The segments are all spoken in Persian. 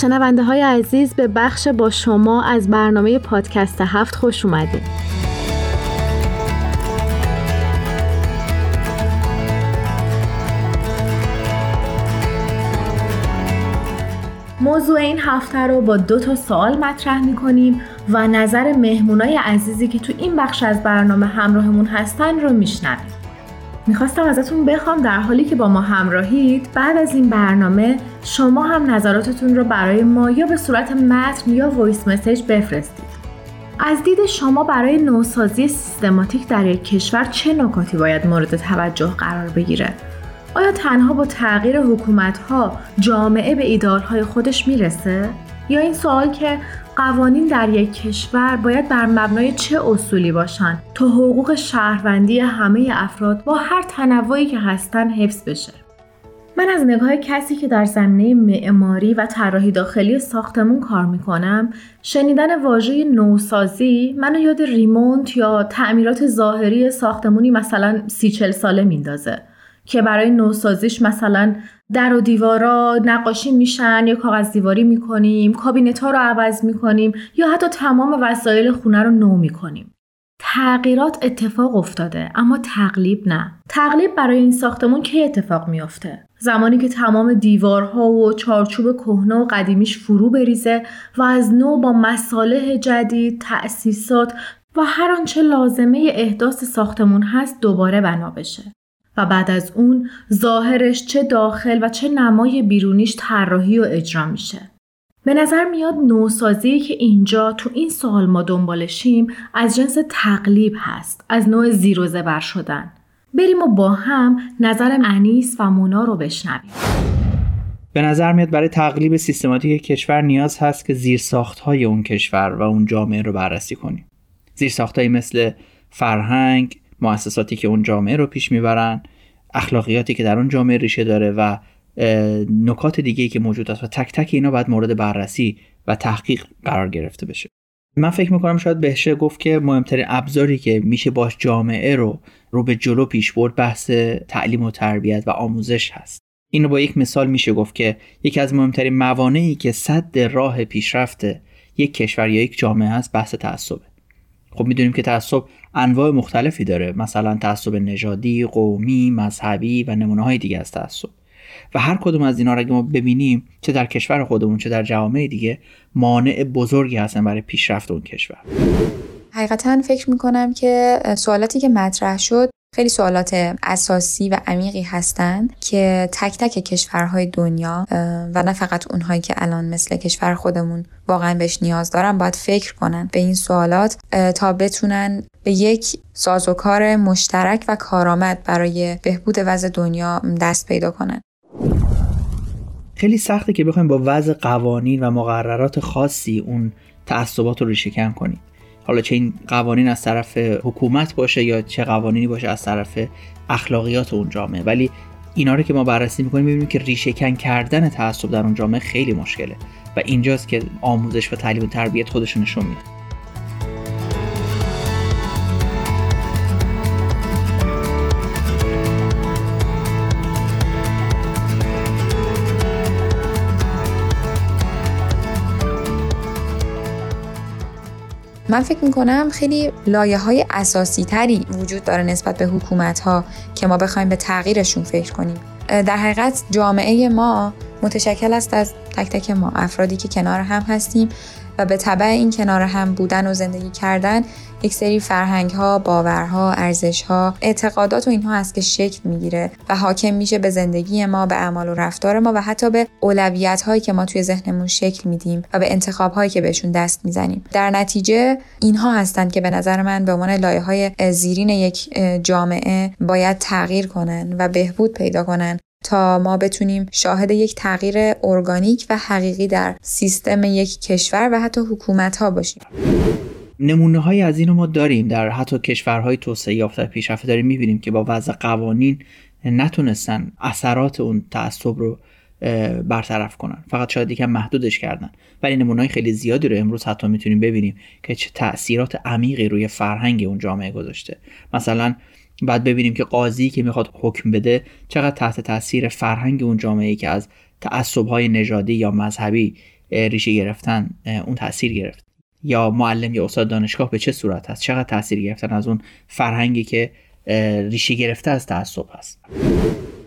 شنونده های عزیز به بخش با شما از برنامه پادکست هفت خوش اومدید. موضوع این هفته رو با دو تا سوال مطرح می‌کنیم و نظر مهمونای عزیزی که تو این بخش از برنامه همراهمون هستن رو میشنویم. می‌خواستم ازتون بخوام در حالی که با ما همراهید بعد از این برنامه شما هم نظراتتون رو برای ما یا به صورت متن یا وایس مسیج بفرستید. از دید شما برای نوسازی سیستماتیک در یک کشور چه نکاتی باید مورد توجه قرار بگیره؟ آیا تنها با تغییر حکومت ها جامعه به ایدارهای خودش می‌رسه؟ یا این سوال که قوانین در یک کشور باید بر مبنای چه اصولی باشند تا حقوق شهروندی همه افراد با هر تنوعی که هستن حفظ بشه؟ من از نگاه کسی که در زمینه معماری و طراحی داخلی ساختمون کار می‌کنم شنیدن واژه نوسازی منو یاد ریمونت یا تعمیرات ظاهری ساختمونی مثلا سی چل ساله میندازه. که برای نوسازیش مثلا در و دیوارا نقاشی میشن یا کاغذ دیواری می‌کنیم کابینت ها رو عوض می‌کنیم یا حتی تمام وسایل خونه رو نو می‌کنیم. تغییرات اتفاق افتاده اما تقلیب نه. تقلیب برای این ساختمون کی اتفاق میافته؟ زمانی که تمام دیوارها و چارچوب کهنه و قدیمیش فرو بریزه و از نو با مصالح جدید تأسیسات و هر آنچه لازمه احداث ساختمون هست دوباره بنا بشه. و بعد از اون ظاهرش چه داخل و چه نمای بیرونیش طراحی و اجرا میشه. به نظر میاد نوسازی که اینجا تو این سوال ما دنبالشیم از جنس تقلیب هست از نوع زیر و زبر شدن. بریم و با هم نظر انیس و مونا رو بشنویم. به نظر میاد برای تقلیب سیستماتیک کشور نیاز هست که زیرساخت های اون کشور و اون جامعه رو بررسی کنیم. زیرساخت مثل فرهنگ، مؤسساتی که اون جامعه رو پیش می‌برن اخلاقیاتی که در اون جامعه ریشه داره و نکات دیگه که موجود است و تک تک اینا باید مورد بررسی و تحقیق قرار گرفته بشه. من فکر می‌کنم شاید بهشه گفت که مهمترین ابزاری که میشه باش جامعه رو رو به جلو پیش برد بحث تعلیم و تربیت و آموزش هست. اینو با یک مثال میشه گفت که یکی از مهمترین موانعی که صد راه پیشرفت یک کشور یا یک جامعه هست بحث تعصبه. خب می‌دونیم که تعصب انواع مختلفی داره. مثلا تعصب نژادی، قومی، مذهبی و نمونه های دیگه از تعصب. و هر کدوم از اینا رو اگه ما ببینیم چه در کشور خودمون چه در جوامع دیگه مانع بزرگی هستن برای پیشرفت اون کشور. حقیقتا فکر می‌کنم که سوالاتی که مطرح شد خیلی سوالات اساسی و عمیقی هستند که تک تک کشورهای دنیا و نه فقط اونهایی که الان مثل کشور خودمون واقعا بهش نیاز دارن باید فکر کنن به این سوالات تا بتونن به یک سازوکار مشترک و کارآمد برای بهبود وضع دنیا دست پیدا کنن. خیلی سخته که بخوایم با وضع قوانین و مقررات خاصی اون تعصبات رو ریشه کنیم. حالا چه این قوانین از طرف حکومت باشه یا چه قوانینی باشه از طرف اخلاقیات اون جامعه. ولی اینا رو که ما بررسی می‌کنیم می‌بینیم که ریشه کن کردن تعصب در اون جامعه خیلی مشکله. و اینجاست که آموزش و تعلیم و تربیت خودش نشون میده. من فکر می‌کنم خیلی لایه های اساسی تری وجود داره نسبت به حکومت ها که ما بخوایم به تغییرشون فکر کنیم. در حقیقت جامعه ما متشکل است از تک تک ما افرادی که کنار هم هستیم و به طبع این کنار هم بودن و زندگی کردن یک سری فرهنگ ها، باورها، ارزش ها، اعتقادات و اینها هست که شکل می‌گیره و حاکم میشه به زندگی ما، به اعمال و رفتار ما و حتی به اولویت هایی که ما توی ذهنمون شکل میدیم و به انتخاب هایی که بهشون دست می‌زنیم. در نتیجه اینها هستند که به نظر من به عنوان لایه های زیرین یک جامعه باید تغییر کنن و بهبود پیدا کنن تا ما بتونیم شاهد یک تغییر ارگانیک و حقیقی در سیستم یک کشور و حتی حکومت ها باشیم. نمونه های از اینو ما داریم. در حتی کشورهای توسعه یافته پیشرفته داریم. می‌بینیم که با وضع قوانین نتونستن اثرات اون تعصب رو برطرف کنن. فقط شاید یکم محدودش کردن. ولی نمونه های خیلی زیادی رو امروز حتی می‌تونیم ببینیم که چه تاثیرات عمیقی روی فرهنگ اون جامعه گذاشته. مثلا بعد ببینیم که قاضی که می‌خواد حکم بده چقدر تحت تاثیر فرهنگ اون جامعه که از تعصب های نژادی یا مذهبی ریشه گرفتن اون تاثیر گرفت. یا معلم یا استاد دانشگاه به چه صورت هست؟ چقدر تاثیر گرفتن از اون فرهنگی که ریشه گرفته از تعصب هست؟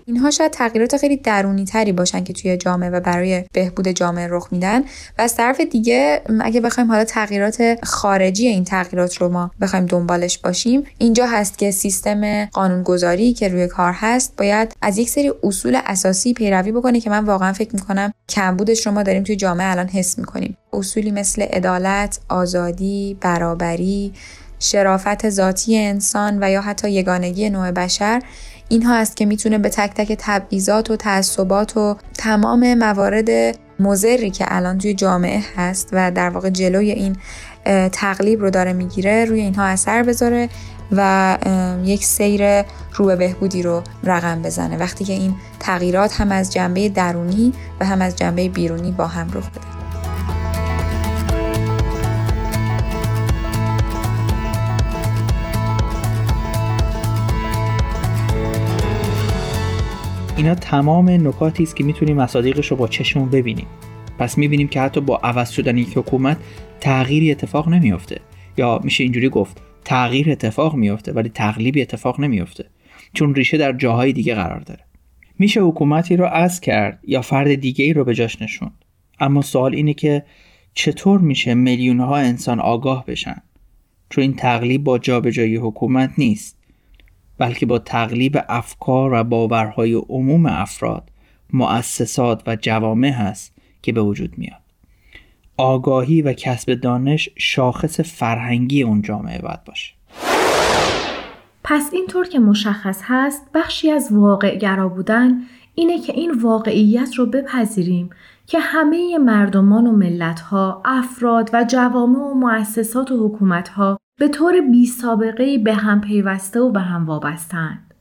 اینها شاید تغییرات خیلی درونی تری باشن که توی جامعه و برای بهبود جامعه رخ میدن. و از طرف دیگه اگه بخوایم حالا تغییرات خارجی این تغییرات رو ما بخوایم دنبالش باشیم اینجا هست که سیستم قانونگذاری که روی کار هست باید از یک سری اصول اساسی پیروی بکنه که من واقعا فکر می‌کنم کمبودش رو ما داریم توی جامعه الان حس می‌کنیم. اصولی مثل عدالت، آزادی، برابری، شرافت ذاتی انسان و یا حتی یگانگی نوع بشر اینها است که می‌تونه به تک تک تبعیضات و تعصبات و تمام موارد مزری که الان توی جامعه هست و در واقع جلوی این تقلیب رو داره می‌گیره روی اینها اثر بذاره و یک سیر رو به بهبودی رو رقم بزنه. وقتی که این تغییرات هم از جنبه درونی و هم از جنبه بیرونی با هم رخ بده. اینا تمام نکاتی است که می‌تونیم مصادیقش رو با چشمون ببینیم. پس می‌بینیم که حتی با عوض شدن یک حکومت تغییری اتفاق نمیافته. یا میشه اینجوری گفت تغییر اتفاق میافته ولی تقلیبی اتفاق نمیافته. چون ریشه در جاهای دیگه قرار داره. میشه حکومتی رو از کرد یا فرد دیگه ای رو به جاش نشوند. اما سوال اینه که چطور میشه میلیون ها انسان آگاه بشن؟ چون این تقلیب با جابجایی حکومت نیست. بلکه با تقلیب افکار و باورهای عموم افراد مؤسسات و جوامع هست که به وجود میاد. آگاهی و کسب دانش شاخص فرهنگی اون جامعه باید باشه. پس اینطور که مشخص هست بخشی از واقع گرا بودن اینه که این واقعیت رو بپذیریم که همه مردمان و ملتها، افراد و جوامع و مؤسسات و حکومتها به طور بی سابقه به هم پیوسته و به هم وابستند.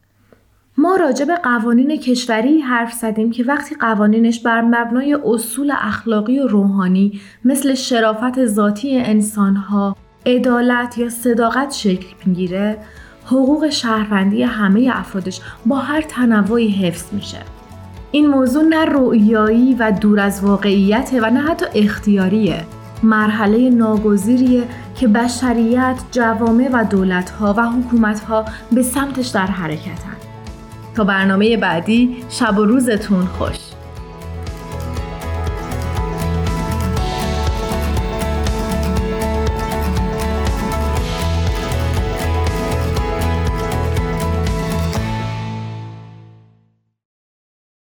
ما راجع به قوانین کشوری حرف زدیم که وقتی قوانینش بر مبنای اصول اخلاقی و روحانی مثل شرافت ذاتی انسانها، عدالت یا صداقت شکل می‌گیره، حقوق شهروندی همه افرادش با هر تنوعی حفظ میشه. این موضوع نه رویایی و دور از واقعیته و نه حتی اختیاریه. مرحله ناگزیریه که بشریت، جوامع و دولتها و حکومتها به سمتش در حرکتن. تا برنامه بعدی شب و روزتون خوش.